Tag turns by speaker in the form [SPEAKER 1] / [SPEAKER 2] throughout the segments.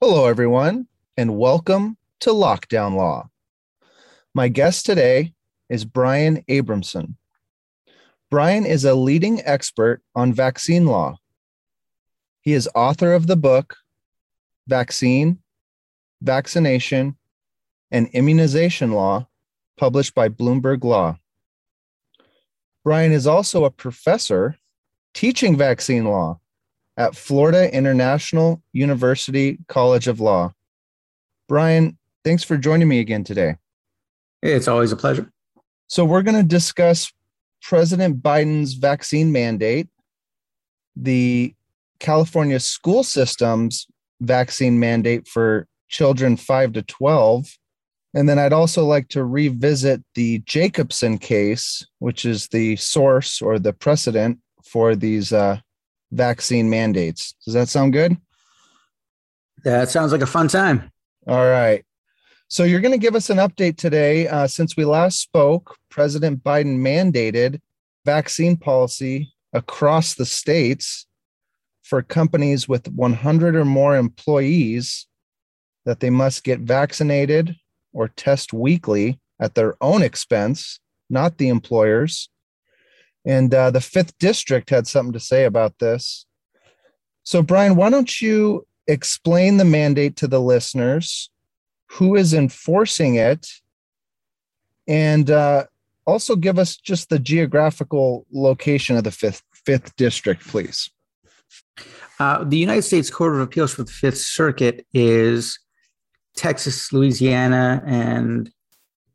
[SPEAKER 1] Hello, everyone, and welcome to Lockdown Law. My guest today is Brian Abramson. Brian is a leading expert on vaccine law. He is author of the book Vaccine, Vaccination, and Immunization Law, published by Bloomberg Law. Brian is also a professor teaching vaccine law at Florida International University College of Law. Brian, thanks for joining me again today.
[SPEAKER 2] It's always a pleasure.
[SPEAKER 1] So, we're going to discuss President Biden's vaccine mandate, the California school system's vaccine mandate for children 5 to 12. And then I'd also like to revisit the Jacobson case, which is the source or the precedent for these uh, vaccine mandates. Does that sound good?
[SPEAKER 2] Yeah, That sounds like a fun time.
[SPEAKER 1] All right. So you're going to give us an update today. Uh, since we last spoke, President Biden mandated vaccine policy across the states for companies with 100 or more employees that they must get vaccinated or test weekly at their own expense, not the employer's. And uh, the fifth district had something to say about this. So, Brian, why don't you explain the mandate to the listeners? Who is enforcing it? And uh, also give us just the geographical location of the fifth, fifth district, please.
[SPEAKER 2] Uh, the United States Court of Appeals for the Fifth Circuit is Texas, Louisiana, and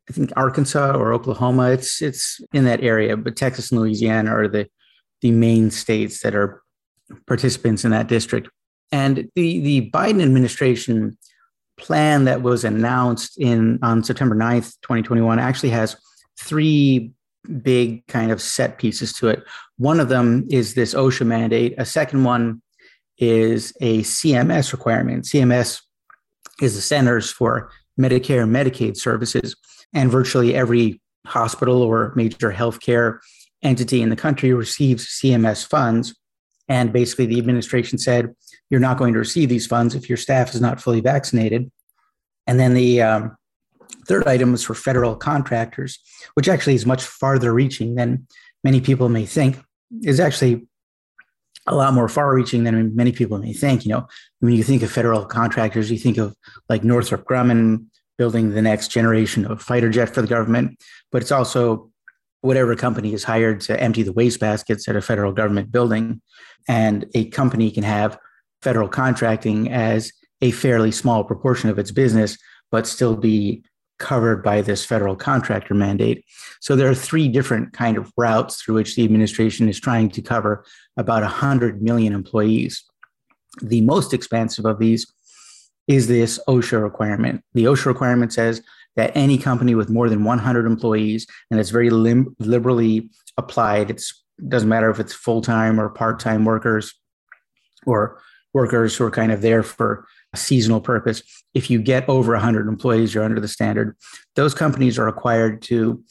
[SPEAKER 2] I think Arkansas or Oklahoma. It's it's in that area, but Texas and Louisiana are the the main states that are participants in that district. And the the Biden administration plan that was announced in on September 9th, 2021 actually has three big kind of set pieces to it. One of them is this OSHA mandate. A second one is a CMS requirement. CMS is the Centers for Medicare and Medicaid Services and virtually every hospital or major healthcare entity in the country receives CMS funds. And basically, the administration said, you're not going to receive these funds if your staff is not fully vaccinated. And then the um, third item was for federal contractors, which actually is much farther reaching than many people may think, is actually a lot more far reaching than many people may think. You know, when you think of federal contractors, you think of like Northrop Grumman, building the next generation of fighter jet for the government, but it's also whatever company is hired to empty the waste baskets at a federal government building. And a company can have federal contracting as a fairly small proportion of its business, but still be covered by this federal contractor mandate. So there are three different kind of routes through which the administration is trying to cover about 100 million employees. The most expansive of these is this OSHA requirement. The OSHA requirement says that any company with more than 100 employees, and it's very lim- liberally applied, it doesn't matter if it's full time or part time workers or workers who are kind of there for a seasonal purpose. If you get over 100 employees, you're under the standard. Those companies are required to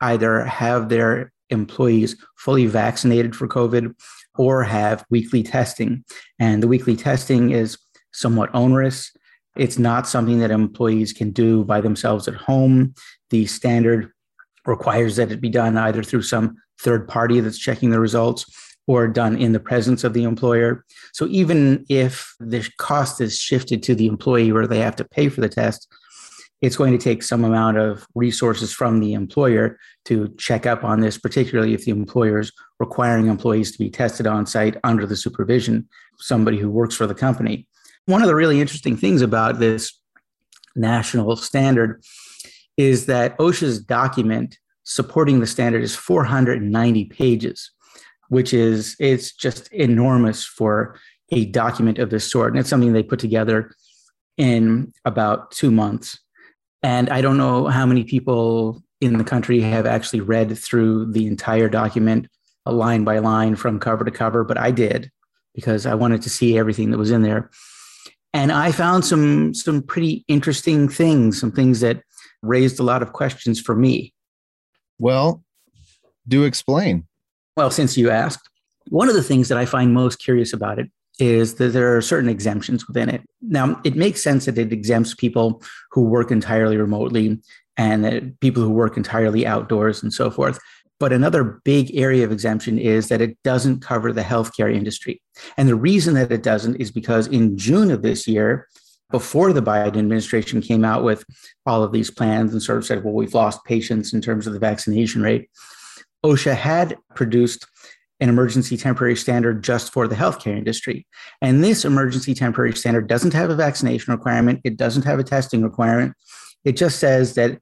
[SPEAKER 2] either have their employees fully vaccinated for COVID or have weekly testing. And the weekly testing is somewhat onerous. It's not something that employees can do by themselves at home. The standard requires that it be done either through some third party that's checking the results or done in the presence of the employer. So even if the cost is shifted to the employee where they have to pay for the test, it's going to take some amount of resources from the employer to check up on this, particularly if the employer is requiring employees to be tested on site under the supervision, of somebody who works for the company. One of the really interesting things about this national standard is that OSHA's document supporting the standard is 490 pages, which is it's just enormous for a document of this sort. And it's something they put together in about two months. And I don't know how many people in the country have actually read through the entire document uh, line by line from cover to cover, but I did because I wanted to see everything that was in there and I found some some pretty interesting things, some things that raised a lot of questions for me.
[SPEAKER 1] Well, do explain.
[SPEAKER 2] Well, since you asked, one of the things that I find most curious about it is that there are certain exemptions within it. Now, it makes sense that it exempts people who work entirely remotely and people who work entirely outdoors and so forth. But another big area of exemption is that it doesn't cover the healthcare industry. And the reason that it doesn't is because in June of this year, before the Biden administration came out with all of these plans and sort of said, well, we've lost patience in terms of the vaccination rate, OSHA had produced an emergency temporary standard just for the healthcare industry. And this emergency temporary standard doesn't have a vaccination requirement, it doesn't have a testing requirement. It just says that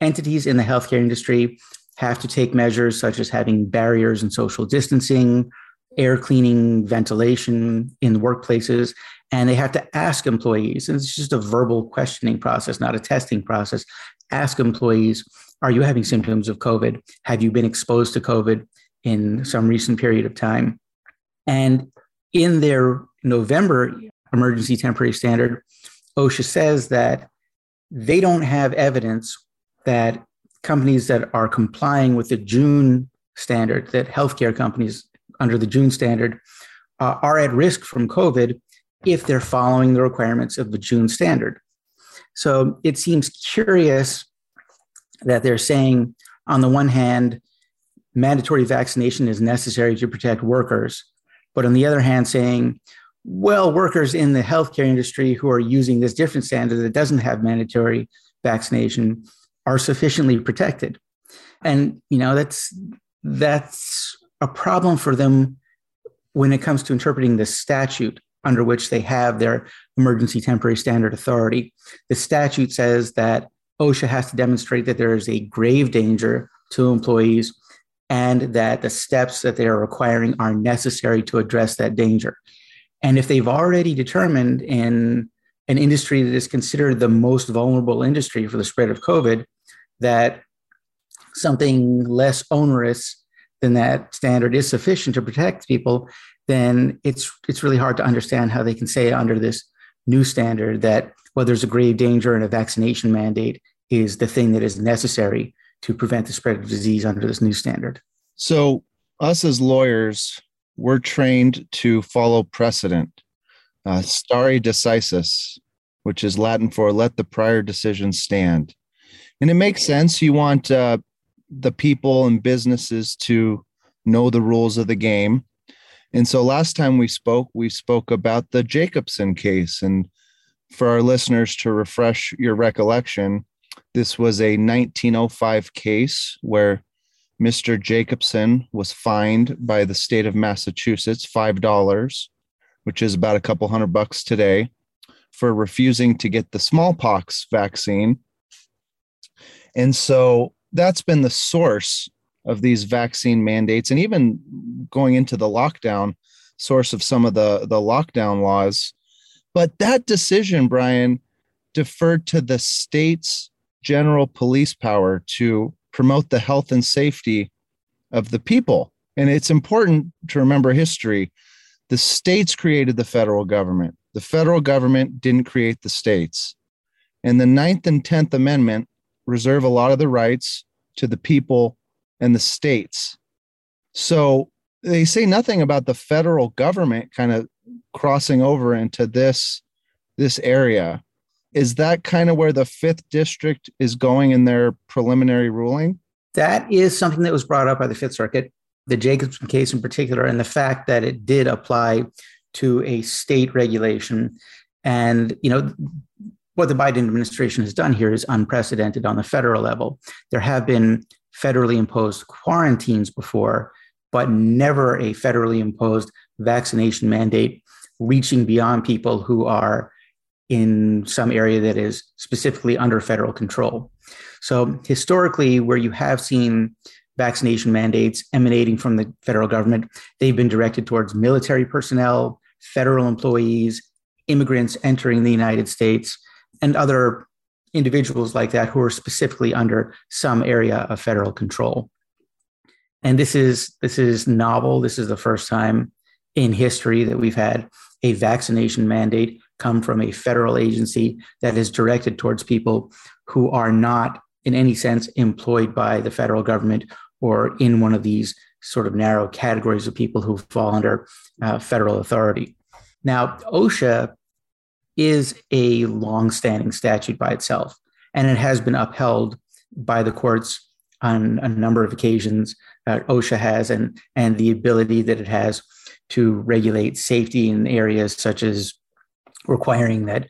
[SPEAKER 2] entities in the healthcare industry have to take measures such as having barriers and social distancing, air cleaning, ventilation in workplaces, and they have to ask employees, and it's just a verbal questioning process, not a testing process. Ask employees, are you having symptoms of COVID? Have you been exposed to COVID in some recent period of time? And in their November emergency temporary standard, OSHA says that they don't have evidence that companies that are complying with the June standard, that healthcare companies under the June standard uh, are at risk from COVID if they're following the requirements of the June standard. So it seems curious that they're saying, on the one hand, mandatory vaccination is necessary to protect workers, but on the other hand, saying, well, workers in the healthcare industry who are using this different standard that doesn't have mandatory vaccination are sufficiently protected. And you know that's that's a problem for them when it comes to interpreting the statute under which they have their emergency temporary standard authority. The statute says that OSHA has to demonstrate that there is a grave danger to employees and that the steps that they are requiring are necessary to address that danger. And if they've already determined in an industry that is considered the most vulnerable industry for the spread of COVID that something less onerous than that standard is sufficient to protect people, then it's it's really hard to understand how they can say under this new standard that well, there's a grave danger and a vaccination mandate is the thing that is necessary to prevent the spread of disease under this new standard.
[SPEAKER 1] So, us as lawyers, we're trained to follow precedent. Uh, stare decisis, which is Latin for let the prior decision stand. And it makes sense. You want uh, the people and businesses to know the rules of the game. And so last time we spoke, we spoke about the Jacobson case. And for our listeners to refresh your recollection, this was a 1905 case where Mr. Jacobson was fined by the state of Massachusetts $5, which is about a couple hundred bucks today, for refusing to get the smallpox vaccine. And so that's been the source of these vaccine mandates. And even going into the lockdown source of some of the the lockdown laws. But that decision brian deferred to the state's general police power to promote the health and safety of the people. And it's important to remember history. The states created the federal government. The federal government didn't create the states. And the ninth and 10th amendment reserve a lot of the rights to the people and the states. So they say nothing about the federal government kind of crossing over into this this area. Is that kind of where the fifth district is going in their preliminary ruling?
[SPEAKER 2] That is something that was brought up by the Fifth Circuit, the Jacobson case in particular, and the fact that it did apply to a state regulation. And you know, what the Biden administration has done here is unprecedented on the federal level. There have been federally imposed quarantines before, but never a federally imposed vaccination mandate reaching beyond people who are in some area that is specifically under federal control. So, historically, where you have seen vaccination mandates emanating from the federal government, they've been directed towards military personnel, federal employees, immigrants entering the United States, and other individuals like that who are specifically under some area of federal control. And this is this is novel. This is the first time in history that we've had a vaccination mandate come from a federal agency that is directed towards people who are not in any sense employed by the federal government or in one of these sort of narrow categories of people who fall under uh, federal authority. Now, OSHA is a long-standing statute by itself, and it has been upheld by the courts on a number of occasions. OSHA has, and and the ability that it has to regulate safety in areas such as requiring that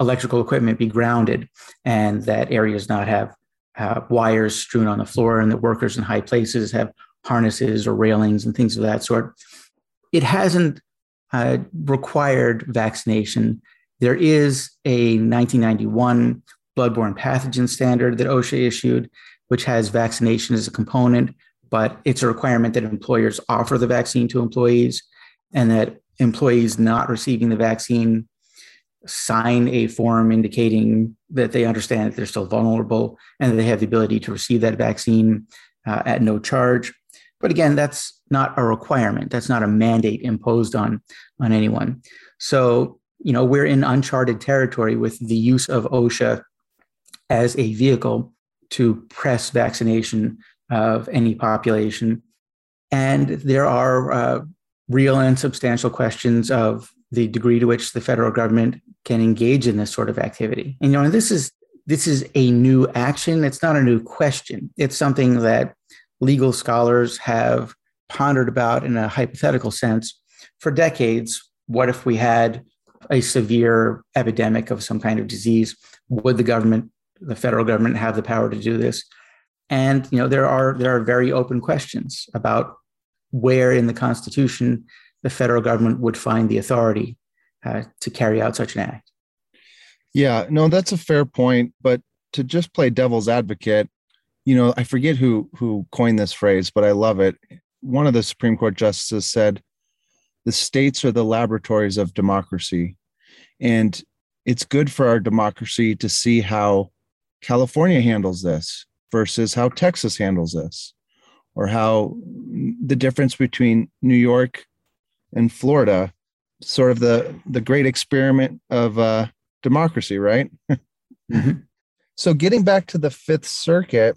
[SPEAKER 2] electrical equipment be grounded and that areas not have uh, wires strewn on the floor and that workers in high places have harnesses or railings and things of that sort. It hasn't uh, required vaccination. There is a 1991 bloodborne pathogen standard that OSHA issued, which has vaccination as a component, but it's a requirement that employers offer the vaccine to employees and that employees not receiving the vaccine sign a form indicating that they understand that they're still vulnerable and that they have the ability to receive that vaccine uh, at no charge. But again, that's not a requirement. That's not a mandate imposed on, on anyone. So, you know, we're in uncharted territory with the use of OSHA as a vehicle to press vaccination of any population. And there are uh, real and substantial questions of the degree to which the federal government can engage in this sort of activity. And you know, this is this is a new action. It's not a new question. It's something that legal scholars have pondered about in a hypothetical sense for decades. What if we had a severe epidemic of some kind of disease? Would the government, the federal government, have the power to do this? And you know, there are there are very open questions about where in the Constitution the federal government would find the authority uh, to carry out such an act.
[SPEAKER 1] Yeah, no, that's a fair point. But to just play devil's advocate, you know, I forget who who coined this phrase, but I love it. One of the Supreme Court justices said, "The states are the laboratories of democracy," and it's good for our democracy to see how California handles this versus how Texas handles this, or how the difference between New York and Florida, sort of the the great experiment of uh, democracy, right? mm-hmm. So, getting back to the Fifth Circuit,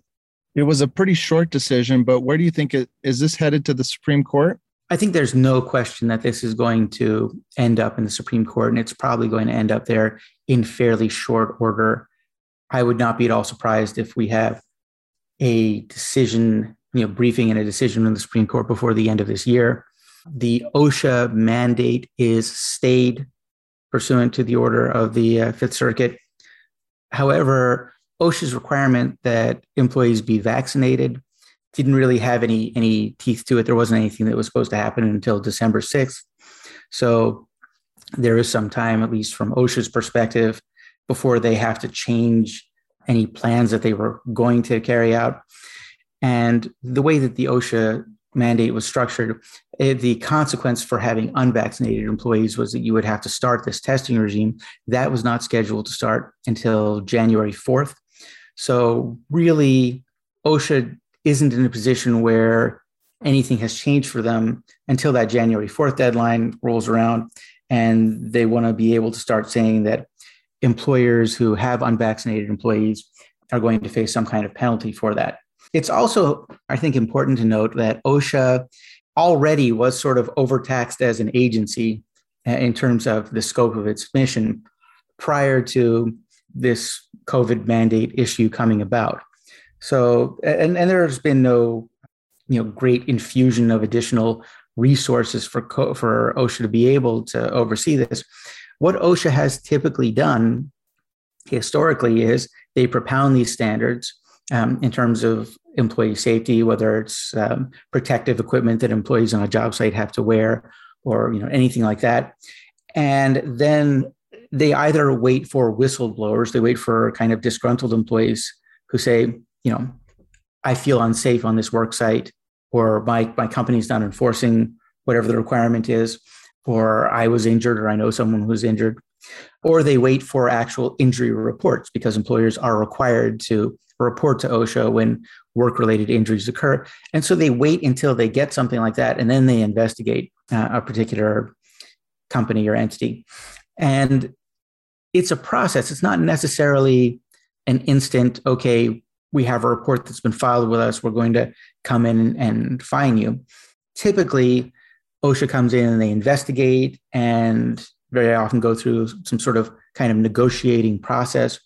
[SPEAKER 1] it was a pretty short decision, but where do you think it is this headed to the Supreme Court?
[SPEAKER 2] I think there's no question that this is going to end up in the Supreme Court, and it's probably going to end up there in fairly short order. I would not be at all surprised if we have a decision, you know, briefing and a decision in the Supreme Court before the end of this year. The OSHA mandate is stayed pursuant to the order of the uh, Fifth Circuit. However, OSHA's requirement that employees be vaccinated didn't really have any any teeth to it. There wasn't anything that was supposed to happen until December 6th. So there is some time, at least from OSHA's perspective, before they have to change any plans that they were going to carry out. And the way that the OSHA mandate was structured, it, the consequence for having unvaccinated employees was that you would have to start this testing regime. That was not scheduled to start until January 4th. So, really, OSHA isn't in a position where anything has changed for them until that January 4th deadline rolls around. And they want to be able to start saying that employers who have unvaccinated employees are going to face some kind of penalty for that. It's also, I think, important to note that OSHA already was sort of overtaxed as an agency in terms of the scope of its mission prior to this COVID mandate issue coming about. So, and, and there's been no, you know, great infusion of additional resources for for OSHA to be able to oversee this. What OSHA has typically done historically is they propound these standards um, in terms of employee safety, whether it's um, protective equipment that employees on a job site have to wear, or you know anything like that. And then they either wait for whistleblowers, they wait for kind of disgruntled employees who say, you know, I feel unsafe on this work site, or my my company's not enforcing whatever the requirement is, or I was injured, or I know someone who's injured, or they wait for actual injury reports because employers are required to report to OSHA when work related injuries occur. And so they wait until they get something like that and then they investigate uh, a particular company or entity. And it's a process, it's not necessarily an instant, okay, we have a report that's been filed with us, we're going to come in and fine you. Typically, OSHA comes in and they investigate and very often go through some sort of kind of negotiating process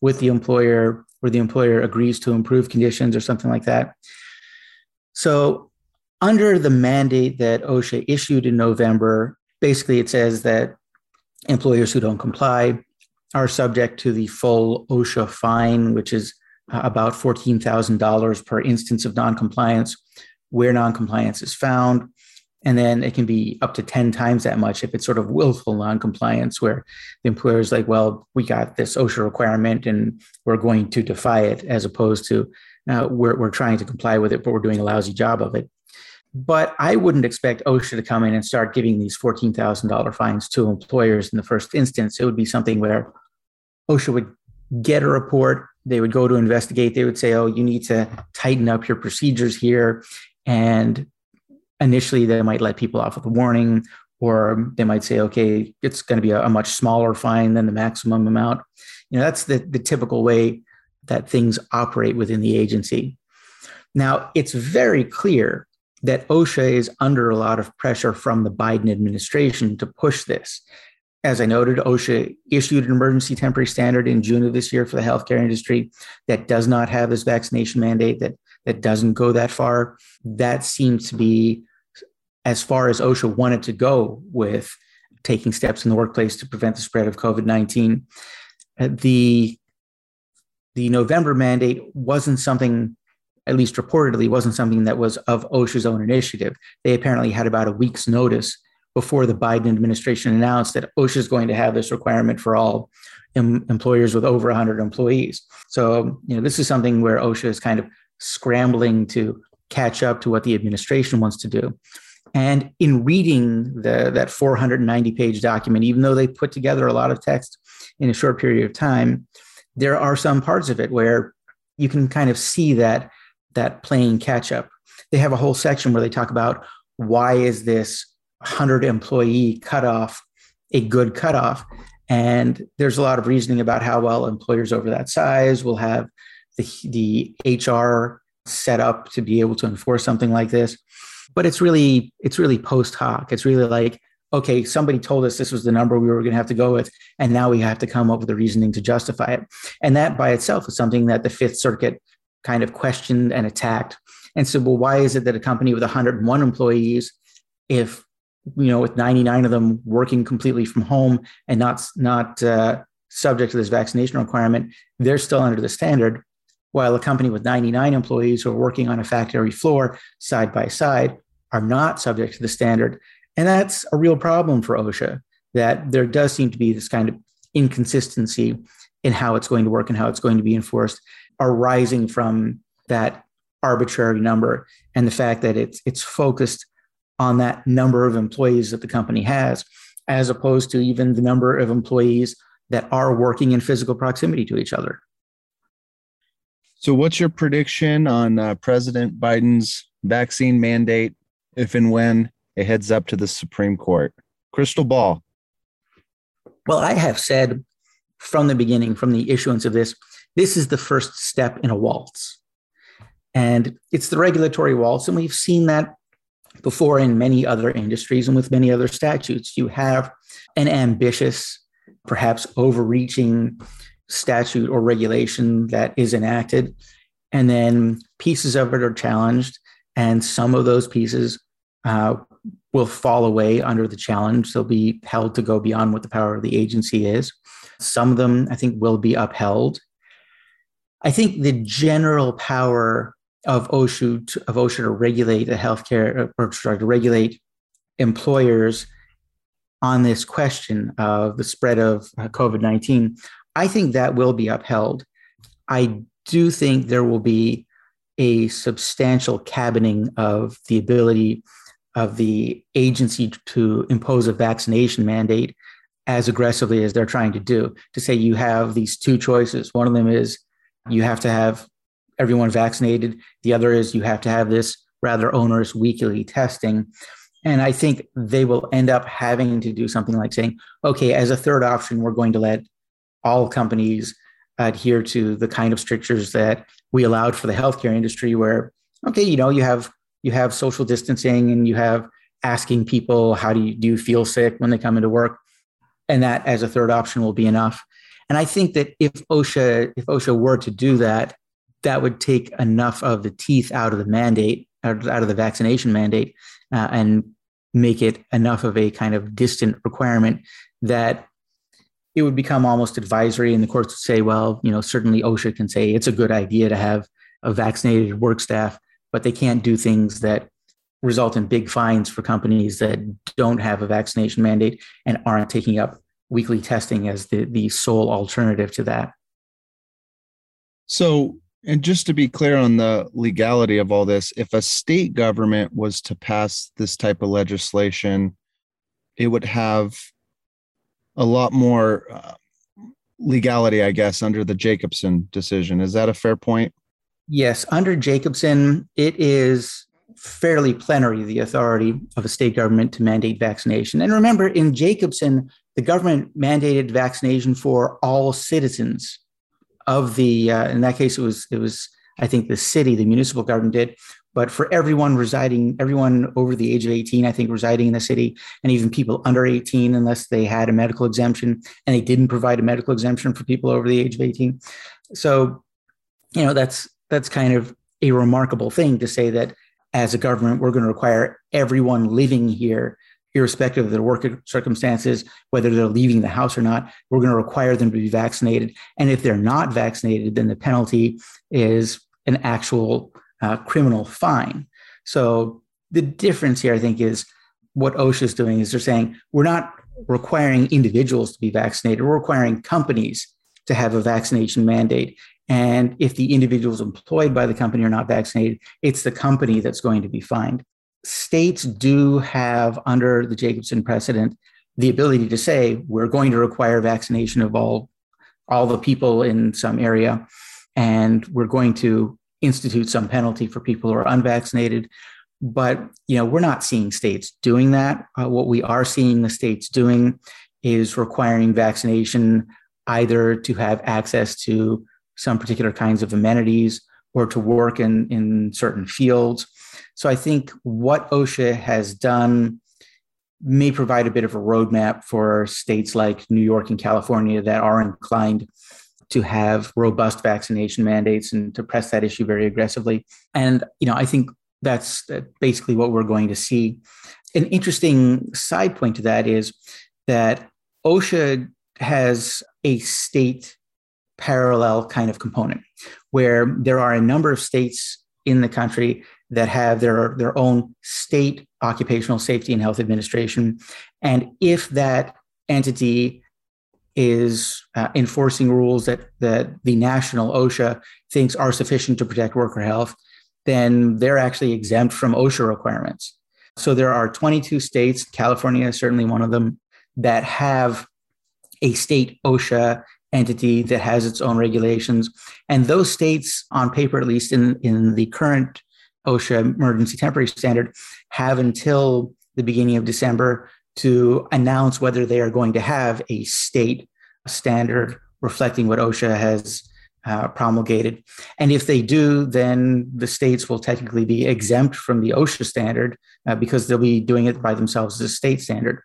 [SPEAKER 2] with the employer where the employer agrees to improve conditions or something like that. So, under the mandate that OSHA issued in November, basically it says that employers who don't comply are subject to the full OSHA fine, which is about $14,000 per instance of noncompliance where noncompliance is found. And then it can be up to 10 times that much if it's sort of willful noncompliance, where the employer is like, well, we got this OSHA requirement and we're going to defy it, as opposed to uh, we're, we're trying to comply with it, but we're doing a lousy job of it. But I wouldn't expect OSHA to come in and start giving these $14,000 fines to employers in the first instance. It would be something where OSHA would get a report, they would go to investigate, they would say, oh, you need to tighten up your procedures here. And initially, they might let people off with a warning, or they might say, okay, it's going to be a, a much smaller fine than the maximum amount. You know, that's the, the typical way that things operate within the agency. Now, it's very clear that OSHA is under a lot of pressure from the Biden administration to push this. As I noted, OSHA issued an emergency temporary standard in June of this year for the healthcare industry that does not have this vaccination mandate, that, that doesn't go that far. That seems to be as far as OSHA wanted to go with taking steps in the workplace to prevent the spread of COVID 19. Uh, the, the November mandate wasn't something at least reportedly, wasn't something that was of OSHA's own initiative. They apparently had about a week's notice before the Biden administration announced that OSHA is going to have this requirement for all em- employers with over 100 employees. So, you know, this is something where OSHA is kind of scrambling to catch up to what the administration wants to do. And in reading the, that 490 page document, even though they put together a lot of text in a short period of time, there are some parts of it where you can kind of see that that playing catch up. They have a whole section where they talk about why is this 100 employee cutoff a good cutoff? And there's a lot of reasoning about how well employers over that size will have the, the HR set up to be able to enforce something like this. But it's really it's really post hoc. It's really like okay, somebody told us this was the number we were going to have to go with, and now we have to come up with a reasoning to justify it. And that by itself is something that the Fifth Circuit kind of questioned and attacked and said, well, why is it that a company with 101 employees, if you know, with 99 of them working completely from home and not not uh, subject to this vaccination requirement, they're still under the standard, while a company with 99 employees who are working on a factory floor side by side are not subject to the standard. And that's a real problem for OSHA, that there does seem to be this kind of inconsistency in how it's going to work and how it's going to be enforced arising from that arbitrary number and the fact that it's it's focused on that number of employees that the company has as opposed to even the number of employees that are working in physical proximity to each other
[SPEAKER 1] so what's your prediction on uh, president biden's vaccine mandate if and when it heads up to the supreme court crystal ball
[SPEAKER 2] well i have said from the beginning from the issuance of this this is the first step in a waltz. And it's the regulatory waltz. And we've seen that before in many other industries and with many other statutes. You have an ambitious, perhaps overreaching statute or regulation that is enacted, and then pieces of it are challenged, and some of those pieces uh, will fall away under the challenge. They'll be held to go beyond what the power of the agency is. Some of them, I think, will be upheld. I think the general power of OSHA to, of OSHA to regulate a healthcare or to regulate employers on this question of the spread of uh, COVID nineteen, I think that will be upheld. I do think there will be a substantial cabining of the ability of the agency to impose a vaccination mandate as aggressively as they're trying to do. To say you have these two choices. One of them is you have to have everyone vaccinated. The other is you have to have this rather onerous weekly testing. And I think they will end up having to do something like saying, okay, as a third option, we're going to let all companies adhere to the kind of strictures that we allowed for the healthcare industry, where, okay, you know, you have you have social distancing and you have asking people, how do you, do you feel sick when they come into work? And that as a third option will be enough. And I think that if OSHA, if OSHA were to do that, that would take enough of the teeth out of the mandate, out of the vaccination mandate, uh, and make it enough of a kind of distant requirement that it would become almost advisory and the courts would say well you know certainly osha can say it's a good idea to have a vaccinated work staff but they can't do things that result in big fines for companies that don't have a vaccination mandate and aren't taking up weekly testing as the, the sole alternative to that.
[SPEAKER 1] So and just to be clear on the legality of all this, if a state government was to pass this type of legislation, it would have a lot more uh, legality, I guess, under the Jacobson decision. Is that a fair point?
[SPEAKER 2] Yes. Under Jacobson, it is fairly plenary the authority of a state government to mandate vaccination. And remember, in Jacobson, the government mandated vaccination for all citizens of the uh, in that case it was it was I think the city, the municipal government did, but for everyone residing, everyone over the age of 18, I think residing in the city, and even people under 18, unless they had a medical exemption, and they didn't provide a medical exemption for people over the age of 18. So, you know, that's that's kind of a remarkable thing to say that as a government, we're going to require everyone living here irrespective of their work circumstances, whether they're leaving the house or not. We're going to require them to be vaccinated. And if they're not vaccinated, then the penalty is an actual uh, criminal fine. So the difference here, I think, is what OSHA is doing is they're saying we're not requiring individuals to be vaccinated, we're requiring companies to have a vaccination mandate. And if the individuals employed by the company are not vaccinated, it's the company that's going to be fined states do have, under the Jacobson precedent, the ability to say we're going to require vaccination of all all the people in some area, and we're going to institute some penalty for people who are unvaccinated. But you know, we're not seeing states doing that. Uh, what we are seeing the states doing is requiring vaccination either to have access to some particular kinds of amenities or to work in, in certain fields so I think what OSHA has done may provide a bit of a roadmap for states like New York and California that are inclined to have robust vaccination mandates and to press that issue very aggressively. And you know, I think that's basically what we're going to see. An interesting side point to that is that OSHA has a state parallel kind of component where there are a number of states in the country that have their, their own state occupational safety and health administration. And if that entity is uh, enforcing rules that, that the national OSHA thinks are sufficient to protect worker health, then they're actually exempt from OSHA requirements. So there are 22 states, California is certainly one of them, that have a state OSHA entity that has its own regulations. And those states, on paper, at least in, in the current OSHA emergency temporary standard have until the beginning of December to announce whether they are going to have a state standard reflecting what OSHA has uh, promulgated. And if they do, then the states will technically be exempt from the OSHA standard uh, because they'll be doing it by themselves as a state standard.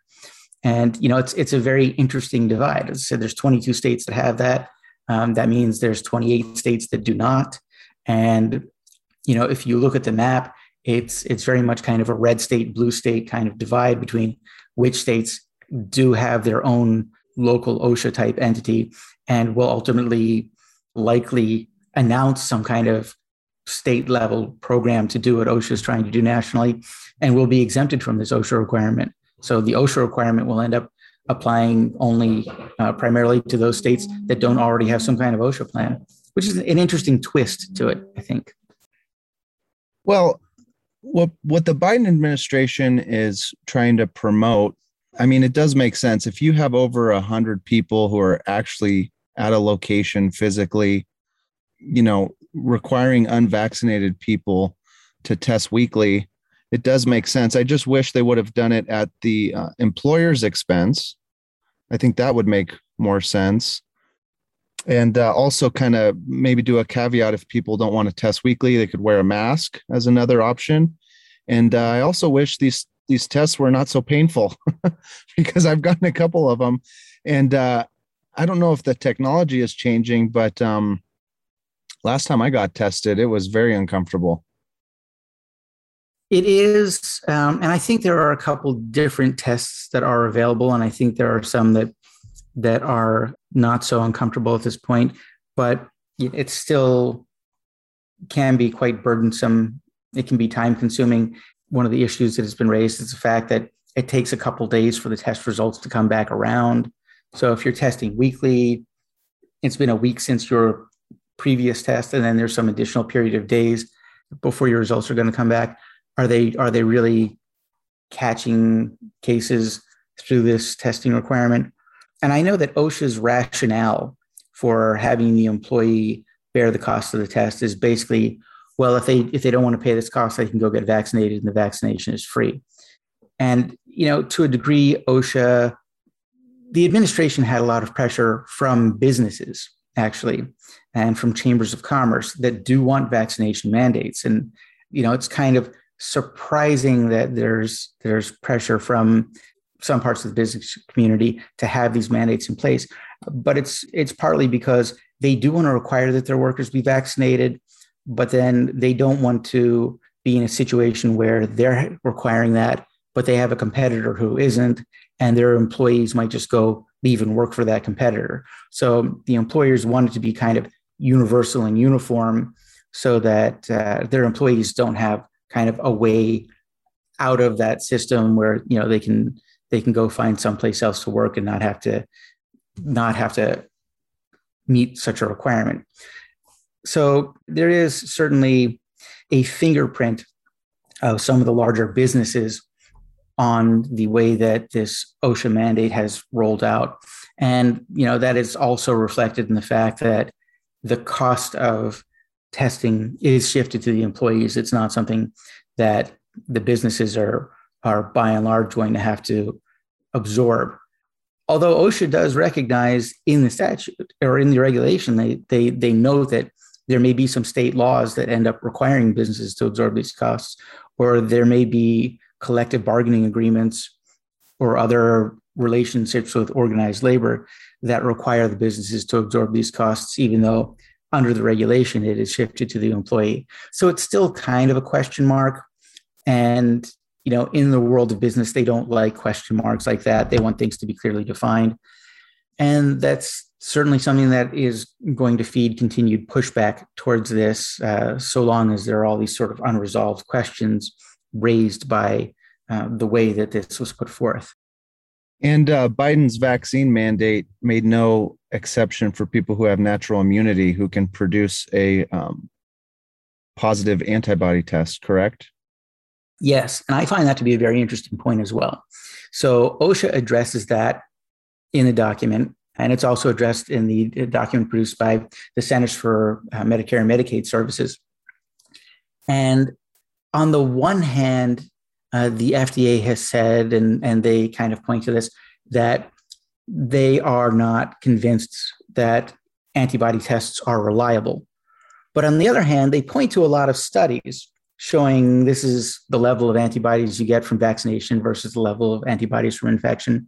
[SPEAKER 2] And you know, it's it's a very interesting divide. As I said, there's 22 states that have that. Um, that means there's 28 states that do not. And you know, if you look at the map, it's it's very much kind of a red state, blue state kind of divide between which states do have their own local OSHA type entity and will ultimately likely announce some kind of state level program to do what OSHA is trying to do nationally and will be exempted from this OSHA requirement. So the OSHA requirement will end up applying only uh, primarily to those states that don't already have some kind of OSHA plan, which is an interesting twist to it, I think.
[SPEAKER 1] Well, what what the Biden administration is trying to promote, I mean, it does make sense. If you have over a hundred people who are actually at a location physically, you know, requiring unvaccinated people to test weekly, it does make sense. I just wish they would have done it at the uh, employer's expense. I think that would make more sense and uh, also kind of maybe do a caveat if people don't want to test weekly they could wear a mask as another option and uh, i also wish these these tests were not so painful because I've gotten a couple of them, and uh, I don't know if the technology is changing, but um, last time I got tested, it was very uncomfortable.
[SPEAKER 2] It is, um, and I think there are a couple different tests that are available, and I think there are some that that are not so uncomfortable at this point, but it still can be quite burdensome. It can be time consuming. One of the issues that has been raised is the fact that it takes a couple days for the test results to come back around. So if you're testing weekly, it's been a week since your previous test, and then there's some additional period of days before your results are going to come back are they are they really catching cases through this testing requirement? And I know that OSHA's rationale for having the employee bear the cost of the test is basically, well, if they if they don't want to pay this cost, they can go get vaccinated, and the vaccination is free. And you know, to a degree, OSHA, the administration had a lot of pressure from businesses actually, and from chambers of commerce that do want vaccination mandates. And you know, it's kind of surprising that there's there's pressure from some parts of the business community to have these mandates in place. But it's it's partly because they do want to require that their workers be vaccinated but then they don't want to be in a situation where they're requiring that but they have a competitor who isn't and their employees might just go leave and work for that competitor. So the employers want it to be kind of universal and uniform so that uh, their employees don't have kind of a way out of that system where you know they can they can go find someplace else to work and not have to not have to meet such a requirement so there is certainly a fingerprint of some of the larger businesses on the way that this OSHA mandate has rolled out. And you know that is also reflected in the fact that the cost of testing is shifted to the employees. It's not something that the businesses are are by and large going to have to absorb. Although OSHA does recognize in the statute or in the regulation, they they they know that there may be some state laws that end up requiring businesses to absorb these costs, or there may be collective bargaining agreements or other relationships with organized labor that require the businesses to absorb these costs, even though under the regulation, it is shifted to the employee. So it's still kind of a question mark. And, you know, in the world of business, they don't like question marks like that. They want things to be clearly defined. And that's certainly something that is going to feed continued pushback towards this, uh, so long as there are all these sort of unresolved questions raised by uh, the way that this was put forth.
[SPEAKER 1] And uh, Biden's vaccine mandate made no exception for people who have natural immunity who can produce a um, positive antibody test, correct?
[SPEAKER 2] Yes. And I find that to be a very interesting point as well. So OSHA addresses that in the document. And it's also addressed in the document produced by the Centers for uh, Medicare and Medicaid Services. And on the one hand, uh, the FDA has said, and, and they kind of point to this, that they are not convinced that antibody tests are reliable. But on the other hand, they point to a lot of studies showing this is the level of antibodies you get from vaccination versus the level of antibodies from infection.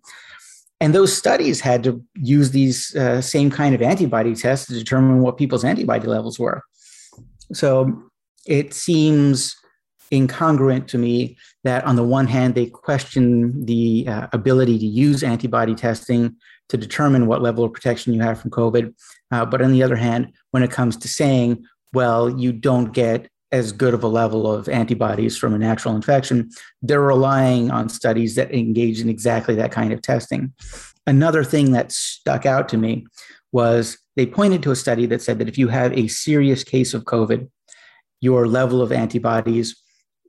[SPEAKER 2] And those studies had to use these uh, same kind of antibody tests to determine what people's antibody levels were. So it seems incongruent to me that on the one hand they question the uh, ability to use antibody testing to determine what level of protection you have from covid uh, but on the other hand when it comes to saying well you don't get as good of a level of antibodies from a natural infection they're relying on studies that engage in exactly that kind of testing another thing that stuck out to me was they pointed to a study that said that if you have a serious case of covid your level of antibodies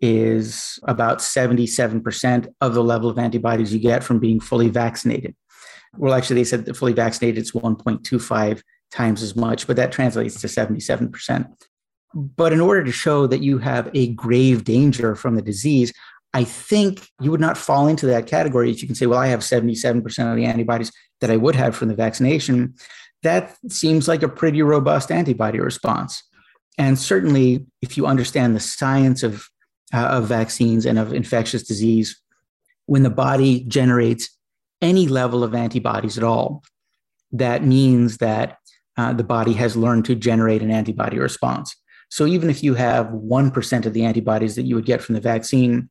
[SPEAKER 2] is about 77% of the level of antibodies you get from being fully vaccinated. Well, actually, they said that fully vaccinated is 1.25 times as much, but that translates to 77%. But in order to show that you have a grave danger from the disease, I think you would not fall into that category. If you can say, well, I have 77% of the antibodies that I would have from the vaccination. That seems like a pretty robust antibody response. And certainly, if you understand the science of uh, of vaccines and of infectious disease when the body generates any level of antibodies at all, that means that uh, the body has learned to generate an antibody response. So even if you have 1% of the antibodies that you would get from the vaccine,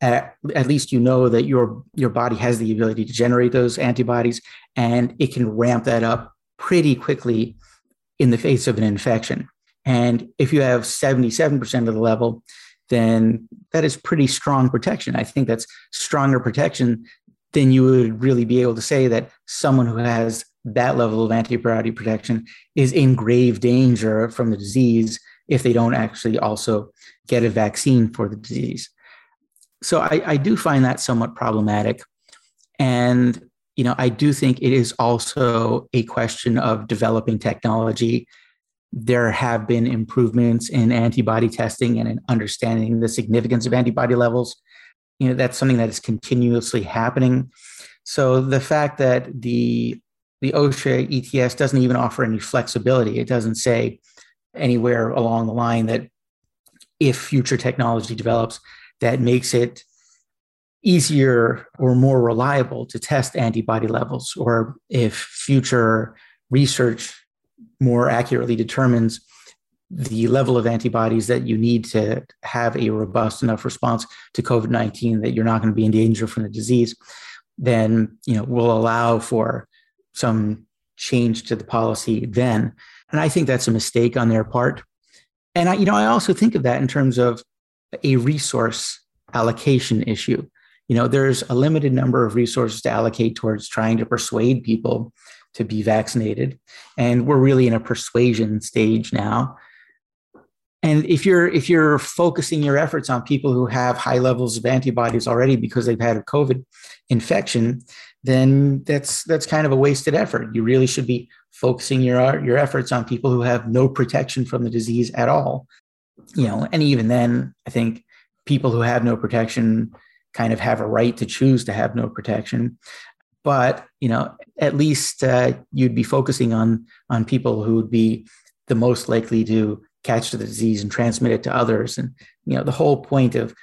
[SPEAKER 2] at, at, least you know that your, your body has the ability to generate those antibodies and it can ramp that up pretty quickly in the face of an infection. And if you have 77% of the level, then that is pretty strong protection. I think that's stronger protection than you would really be able to say that someone who has that level of antibody protection is in grave danger from the disease if they don't actually also get a vaccine for the disease. So I, I do find that somewhat problematic. And you know, I do think it is also a question of developing technology. There have been improvements in antibody testing and in understanding the significance of antibody levels. You know, that's something that is continuously happening. So the fact that the the OSHA ETS doesn't even offer any flexibility. It doesn't say anywhere along the line that if future technology develops that makes it easier or more reliable to test antibody levels, or if future research more accurately determines the level of antibodies that you need to have a robust enough response to COVID 19 that you're not going to be in danger from the disease, then you know we'll allow for some change to the policy then. And I think that's a mistake on their part. And I, you know, I also think of that in terms of a resource allocation issue. You know, there's a limited number of resources to allocate towards trying to persuade people to be vaccinated. And we're really in a persuasion stage now. And if you're if you're focusing your efforts on people who have high levels of antibodies already because they've had a COVID infection, then that's that's kind of a wasted effort. You really should be focusing your your efforts on people who have no protection from the disease at all. You know, and even then, I think people who have no protection kind of have a right to choose to have no protection. But you know, at least uh, you'd be focusing on on people who would be the most likely to catch the disease and transmit it to others. And you know, the whole point of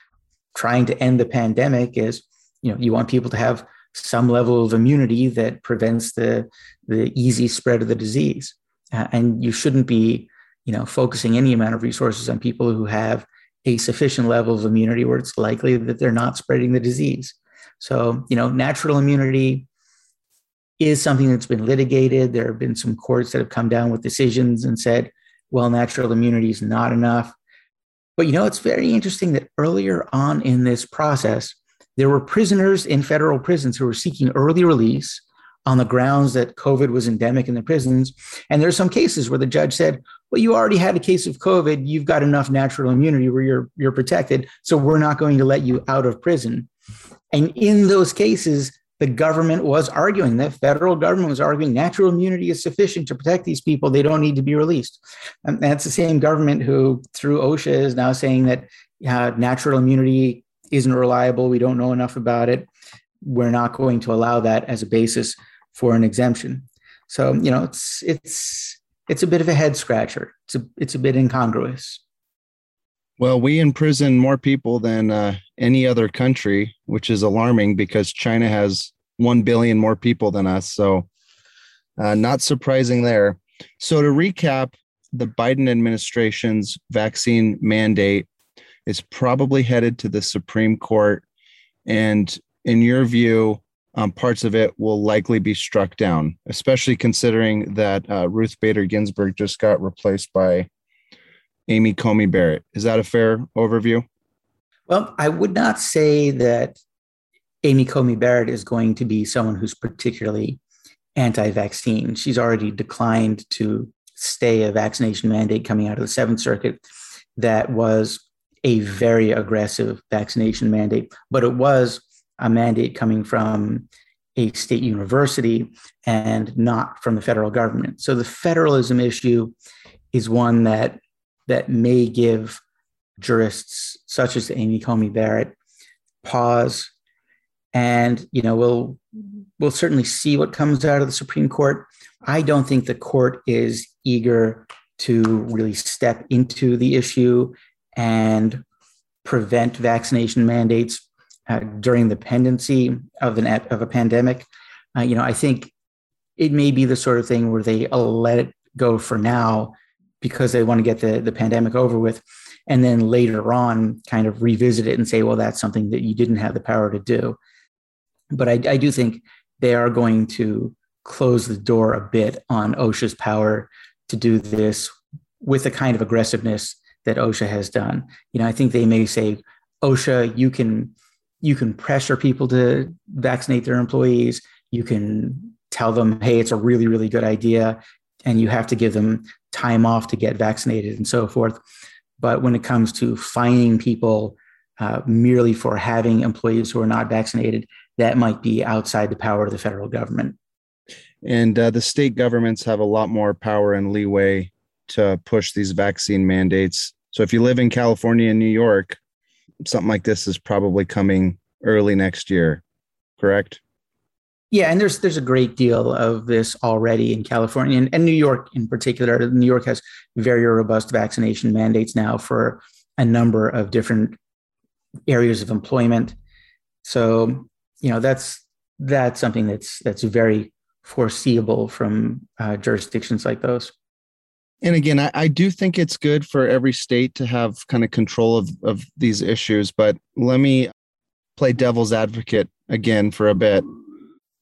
[SPEAKER 2] trying to end the pandemic is, you know, you want people to have some level of immunity that prevents the the easy spread of the disease. Uh, and you shouldn't be, you know, focusing any amount of resources on people who have a sufficient level of immunity where it's likely that they're not spreading the disease. So, you know, natural immunity is something that's been litigated. There have been some courts that have come down with decisions and said, well, natural immunity is not enough. But you know, it's very interesting that earlier on in this process, there were prisoners in federal prisons who were seeking early release on the grounds that COVID was endemic in the prisons. And there's some cases where the judge said, well, you already had a case of COVID. You've got enough natural immunity where you're, you're protected. So we're not going to let you out of prison. And in those cases, the government was arguing, the federal government was arguing natural immunity is sufficient to protect these people. They don't need to be released. And that's the same government who, through OSHA, is now saying that uh, natural immunity isn't reliable. We don't know enough about it. We're not going to allow that as a basis for an exemption. So, you know, it's it's it's a bit of a head scratcher. It's a it's a bit incongruous.
[SPEAKER 1] Well, we imprison more people than uh, any other country, which is alarming because China has 1 billion more people than us. So, uh, not surprising there. So, to recap, the Biden administration's vaccine mandate is probably headed to the Supreme Court. And in your view, um, parts of it will likely be struck down, especially considering that uh, Ruth Bader Ginsburg just got replaced by Amy Coney Barrett. Is that a fair overview?
[SPEAKER 2] Well, I would not say that Amy Coney Barrett is going to be someone who's particularly anti vaccine. She's already declined to stay a vaccination mandate coming out of the Seventh Circuit that was a very aggressive vaccination mandate, but it was a mandate coming from a state university and not from the federal government. So the federalism issue is one that that may give jurists such as Amy Coney Barrett pause. And you know, we'll we'll certainly see what comes out of the Supreme Court. I don't think the court is eager to really step into the issue and prevent vaccination mandates uh, during the pendency of an of a pandemic. Uh, you know, I think it may be the sort of thing where they let it go for now because they want to get the, the pandemic over with. And then later on, kind of revisit it and say, well, that's something that you didn't have the power to do. But I, I do think they are going to close the door a bit on OSHA's power to do this with the kind of aggressiveness that OSHA has done. You know, I think they may say, OSHA, you can you can pressure people to vaccinate their employees. You can tell them, hey, it's a really, really good idea. And you have to give them time off to get vaccinated and so forth. But when it comes to fining people uh, merely for having employees who are not vaccinated, that might be outside the power of the federal government.
[SPEAKER 1] And uh, the state governments have a lot more power and leeway to push these vaccine mandates. So if you live in California and New York, something like this is probably coming early next year, correct?
[SPEAKER 2] Yeah, and there's there's a great deal of this already in California and, and New York in particular. New York has very robust vaccination mandates now for a number of different areas of employment. So you know that's that's something that's that's very foreseeable from uh, jurisdictions like those.
[SPEAKER 1] And again, I, I, do think it's good for every state to have kind of control of, of these issues, but let me play devil's advocate again for a bit.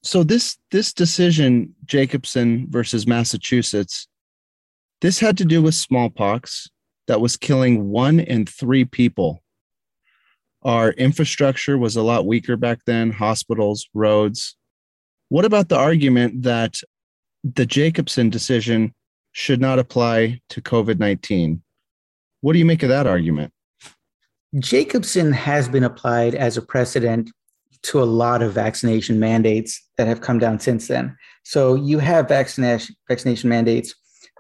[SPEAKER 1] So this this decision, Jacobson versus Massachusetts, this had to do with smallpox that was killing one in three people. Our infrastructure was a lot weaker back then, hospitals, roads. What about the argument that the Jacobson decision should not apply to COVID 19. What do you make of that argument?
[SPEAKER 2] Jacobson has been applied as a precedent to a lot of vaccination mandates that have come down since then. So you have vaccination, vaccination mandates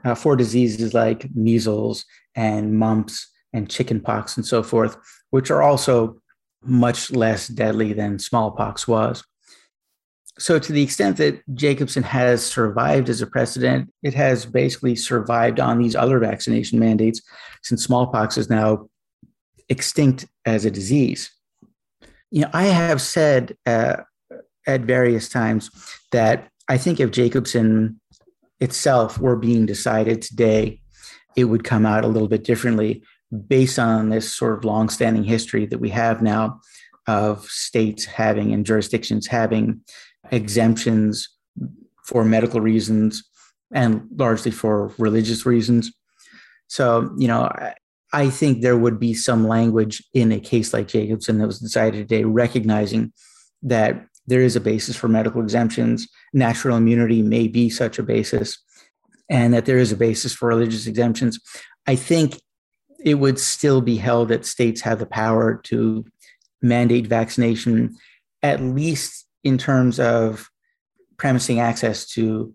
[SPEAKER 2] uh, for diseases like measles and mumps and chickenpox and so forth, which are also much less deadly than smallpox was so to the extent that Jacobson has survived as a precedent, it has basically survived on these other vaccination mandates since smallpox is now extinct as a disease. You know, I have said uh, at various times that I think if Jacobson itself were being decided today, it would come out a little bit differently based on this sort of longstanding history that we have now of states having and jurisdictions having exemptions for medical reasons and largely for religious reasons. So, you know, I, think there would be some language in a case like Jacobson that was decided today, recognizing that there is a basis for medical exemptions. Natural immunity may be such a basis, and that there is a basis for religious exemptions. I think it would still be held that states have the power to mandate vaccination, at least in terms of premising access to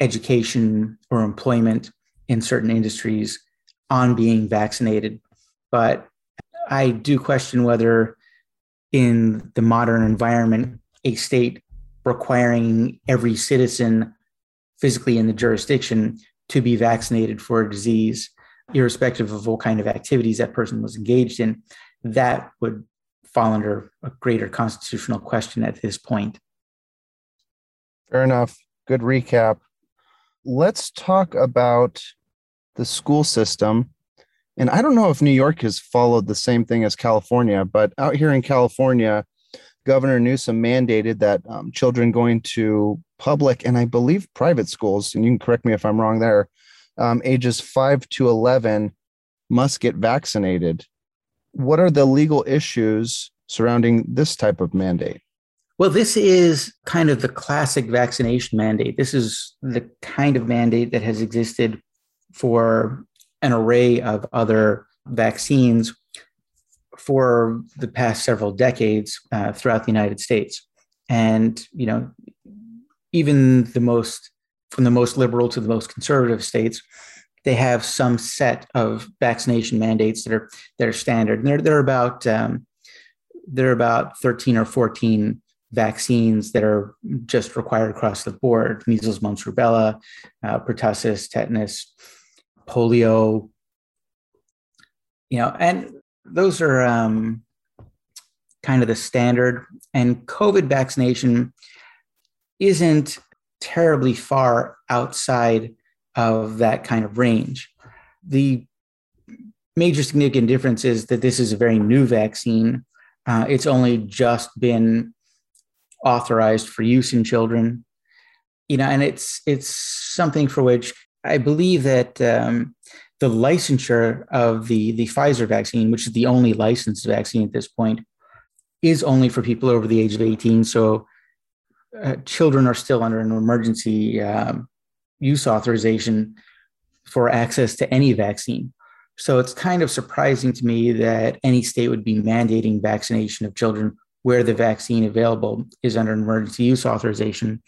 [SPEAKER 2] education or employment in certain industries on being vaccinated. But I do question whether, in the modern environment, a state requiring every citizen physically in the jurisdiction to be vaccinated for a disease, irrespective of what kind of activities that person was engaged in, that would fall under a greater constitutional question at this point.
[SPEAKER 1] Fair enough. Good recap. Let's talk about the school system. And I don't know if New York has followed the same thing as California, but out here in California, Governor Newsom mandated that um, children going to public and I believe private schools, and you can correct me if I'm wrong there, um, ages 5 to 11 must get vaccinated what are the legal issues surrounding this type of mandate?
[SPEAKER 2] Well, this is kind of the classic vaccination mandate. This is the kind of mandate that has existed for an array of other vaccines for the past several decades uh, throughout the United States. And, you know, even the most, from the most liberal to the most conservative states, they have some set of vaccination mandates that are that are standard. And they're they're about um, they're about 13 or 14 vaccines that are just required across the board: measles, mumps, rubella, uh, pertussis, tetanus, polio. You know, and those are um, kind of the standard. And COVID vaccination isn't terribly far outside of that kind of range. The major significant difference is that this is a very new vaccine. Uh, it's only just been authorized for use in children. You know, and it's it's something for which I believe that um, the licensure of the the Pfizer vaccine, which is the only licensed vaccine at this point, is only for people over the age of 18. So uh, children are still under an emergency um, use authorization for access to any vaccine. So it's kind of surprising to me that any state would be mandating vaccination of children where the vaccine available is under emergency use authorization.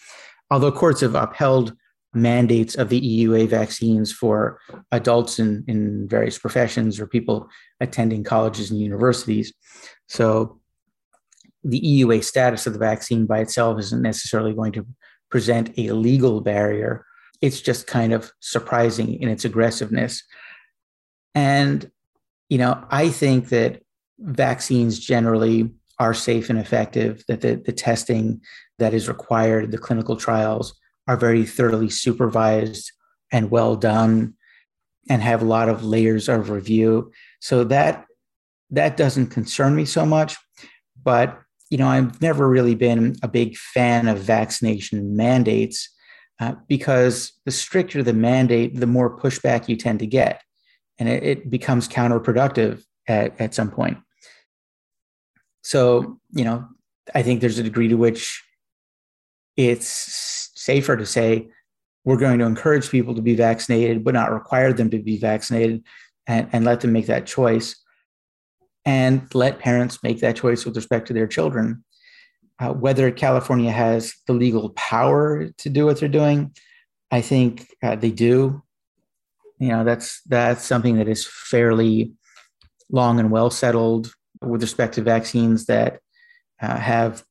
[SPEAKER 2] Although courts have upheld mandates of the EUA vaccines for adults in, in various professions or people attending colleges and universities. So the EUA status of the vaccine by itself isn't necessarily going to present a legal barrier. It's just kind of surprising in its aggressiveness. And, you know, I think that vaccines generally are safe and effective, that the, the testing that is required, the clinical trials are very thoroughly supervised and well done and have a lot of layers of review. So that that doesn't concern me so much. But you know, I've never really been a big fan of vaccination mandates uh, because the stricter the mandate, the more pushback you tend to get. And it, it becomes counterproductive at, at some point. So, you know, I think there's a degree to which it's safer to say we're going to encourage people to be vaccinated, but not require them to be vaccinated and, and let them make that choice and let parents make that choice with respect to their children. Uh, whether California has the legal power to do what they're doing, I think uh, they do. You know, that's that's something that is fairly long and well settled with respect to vaccines that uh, have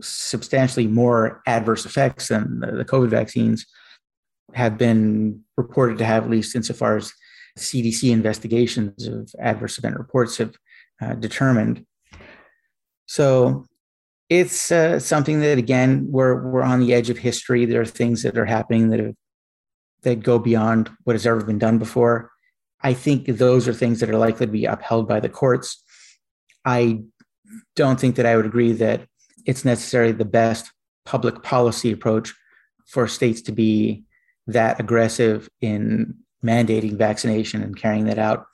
[SPEAKER 2] substantially more adverse effects than the, the COVID vaccines have been reported to have, at least insofar as CDC investigations of adverse event reports have uh, determined. So it's uh, something that again we're we're on the edge of history. There are things that are happening that have, that go beyond what has ever been done before. I think those are things that are likely to be upheld by the courts. I don't think that I would agree that it's necessarily the best public policy approach for states to be that aggressive in mandating vaccination and carrying that out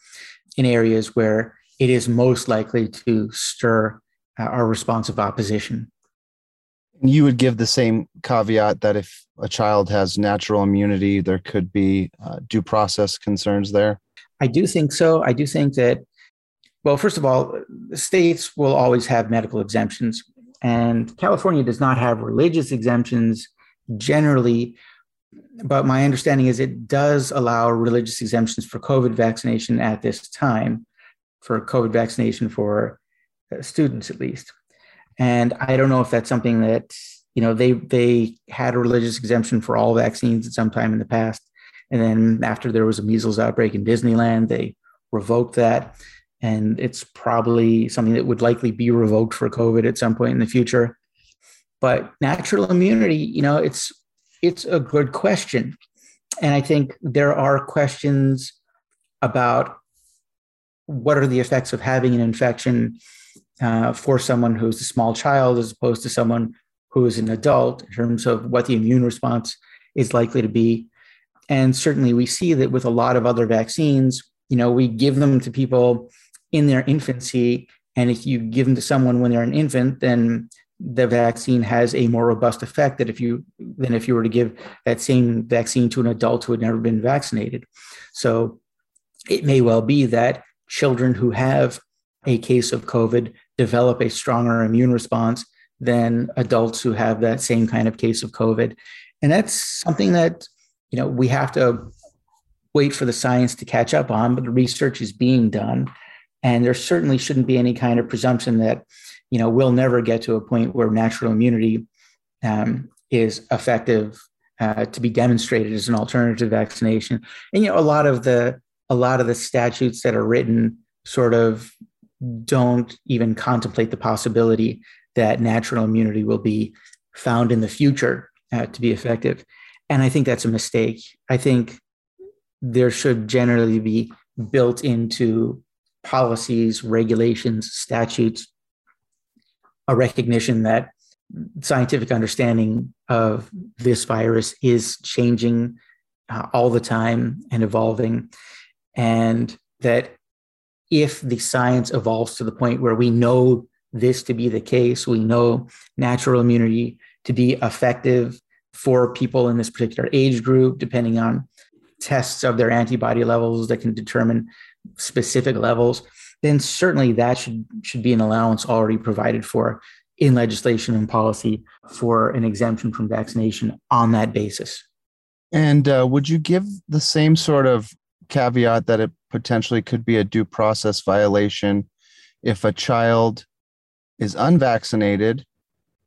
[SPEAKER 2] in areas where it is most likely to stir uh, our responsive opposition.
[SPEAKER 1] You would give the same caveat that if a child has natural immunity, there could be uh, due process concerns there.
[SPEAKER 2] I do think so. I do think that, well, first of all, states will always have medical exemptions, and California does not have religious exemptions generally but my understanding is it does allow religious exemptions for COVID vaccination at this time, for COVID vaccination for Uh, students at least. And I don't know if that's something that you know they they had a religious exemption for all vaccines at some time in the past, and then after there was a measles outbreak in Disneyland, they revoked that, and it's probably something that would likely be revoked for COVID at some point in the future. But natural immunity, you know, it's it's a good question. And I think there are questions about what are the effects of having an infection uh, for someone who's a small child as opposed to someone who is an adult in terms of what the immune response is likely to be. And certainly we see that with a lot of other vaccines, you know, we give them to people in their infancy. And if you give them to someone when they're an infant, then the vaccine has a more robust effect that if you than if you were to give that same vaccine to an adult who had never been vaccinated. So it may well be that children who have a case of COVID develop a stronger immune response than adults who have that same kind of case of COVID. And that's something that, you know, we have to wait for the science to catch up on, but the research is being done. And there certainly shouldn't be any kind of presumption that you know, we'll never get to a point where natural immunity um, is effective uh, to be demonstrated as an alternative vaccination. And you know, a lot of the a lot of the statutes that are written sort of don't even contemplate the possibility that natural immunity will be found in the future uh, to be effective. And I think that's a mistake. I think there should generally be built into policies, regulations, statutes, a recognition that scientific understanding of this virus is changing uh, all the time and evolving. And that if the science evolves to the point where we know this to be the case, we know natural immunity to be effective for people in this particular age group, depending on tests of their antibody levels that can determine specific levels, then certainly that should, should be an allowance already provided for in legislation and policy for an exemption from vaccination on that basis.
[SPEAKER 1] And uh, would you give the same sort of caveat that it potentially could be a due process violation if a child is unvaccinated,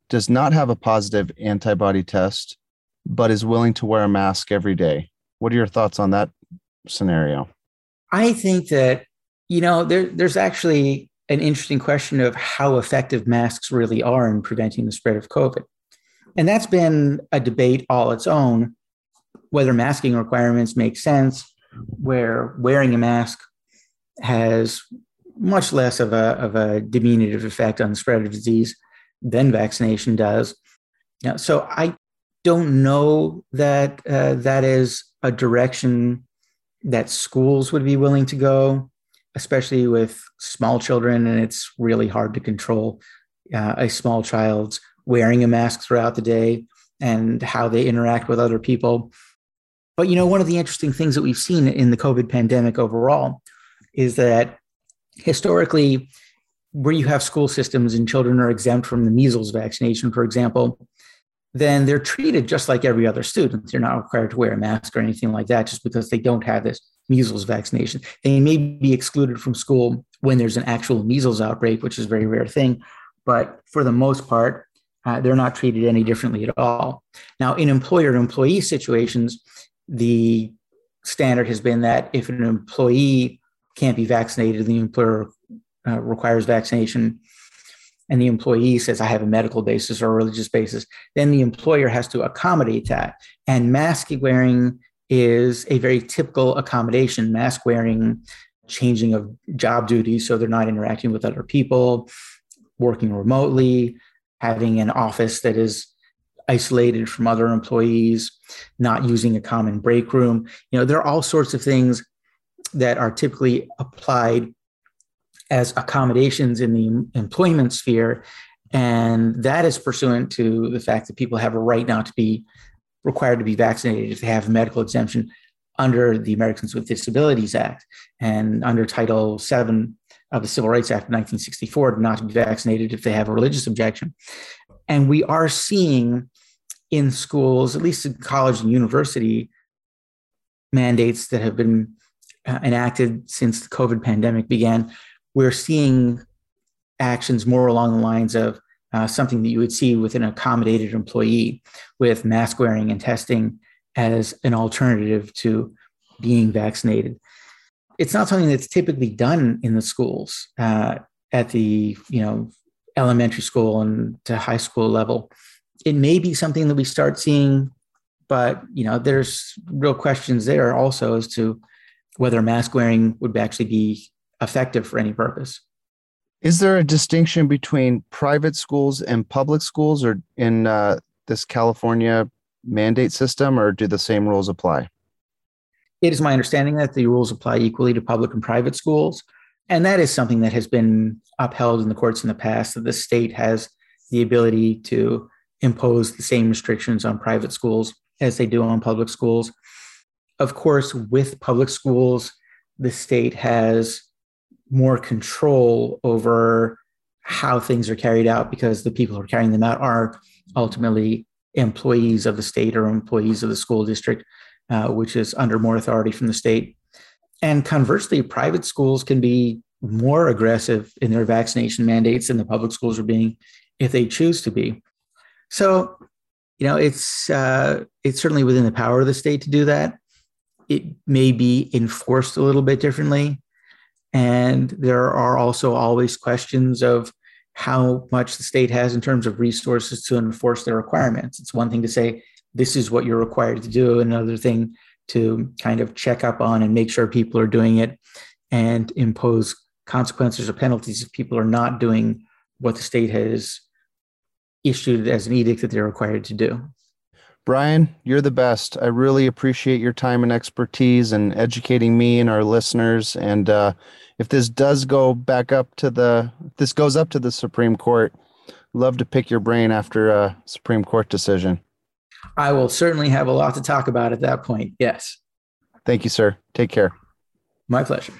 [SPEAKER 1] does not have a positive antibody test, but is willing to wear a mask every day? What are your thoughts on that scenario?
[SPEAKER 2] I think that, you know, there, there's actually an interesting question of how effective masks really are in preventing the spread of COVID. And that's been a debate all its own whether masking requirements make sense, where wearing a mask has much less of a, of a diminutive effect on the spread of disease than vaccination does. Know, so I don't know that uh, that is a direction that schools would be willing to go, especially with small children, and it's really hard to control uh, a small child's wearing a mask throughout the day and how they interact with other people. But you know, one of the interesting things that we've seen in the COVID pandemic overall is that historically, where you have school systems and children are exempt from the measles vaccination, for example, then they're treated just like every other student. They're not required to wear a mask or anything like that just because they don't have this measles vaccination. They may be excluded from school when there's an actual measles outbreak, which is a very rare thing. But for the most part, uh, they're not treated any differently at all. Now, in employer employee situations, the standard has been that if an employee can't be vaccinated, the employer uh, requires vaccination, and the employee says, I have a medical basis or a religious basis, then the employer has to accommodate that. And mask wearing is a very typical accommodation. Mask wearing, changing of job duties so they're not interacting with other people, working remotely, having an office that is isolated from other employees, not using a common break room. You know, there are all sorts of things that are typically applied as accommodations in the employment sphere. And that is pursuant to the fact that people have a right now to be required to be vaccinated if they have a medical exemption under the Americans with Disabilities Act and under Title VII of the Civil Rights Act of 1964 not to be vaccinated if they have a religious objection. And we are seeing in schools, at least in college and university, mandates that have been uh, enacted since the COVID pandemic began, we're seeing actions more along the lines of uh, something that you would see with an accommodated employee with mask wearing and testing as an alternative to being vaccinated. It's not something that's typically done in the schools uh, at the you know elementary school and to high school level. It may be something that we start seeing, but you know there's real questions there also as to whether mask wearing would actually be effective for any purpose.
[SPEAKER 1] Is there a distinction between private schools and public schools, or in uh, this California mandate system, or do the same rules apply?
[SPEAKER 2] It is my understanding that the rules apply equally to public and private schools. And that is something that has been upheld in the courts in the past that the state has the ability to impose the same restrictions on private schools as they do on public schools. Of course, with public schools, the state has more control over how things are carried out because the people who are carrying them out are ultimately employees of the state or employees of the school district, uh, which is under more authority from the state. And conversely, private schools can be more aggressive in their vaccination mandates than the public schools are being if they choose to be. So, you know, it's uh, it's certainly within the power of the state to do that it may be enforced a little bit differently. And there are also always questions of how much the state has in terms of resources to enforce their requirements. It's one thing to say, this is what you're required to do, another thing to kind of check up on and make sure people are doing it and impose consequences or penalties if people are not doing what the state has issued as an edict that they're required to do.
[SPEAKER 1] Brian, you're the best. I really appreciate your time and expertise and educating me and our listeners. And uh, if this does go back up to the, this goes up to the Supreme Court, love to pick your brain after a Supreme Court decision.
[SPEAKER 2] I will certainly have a lot to talk about at that point. Yes.
[SPEAKER 1] Thank you, sir. Take care.
[SPEAKER 2] My pleasure.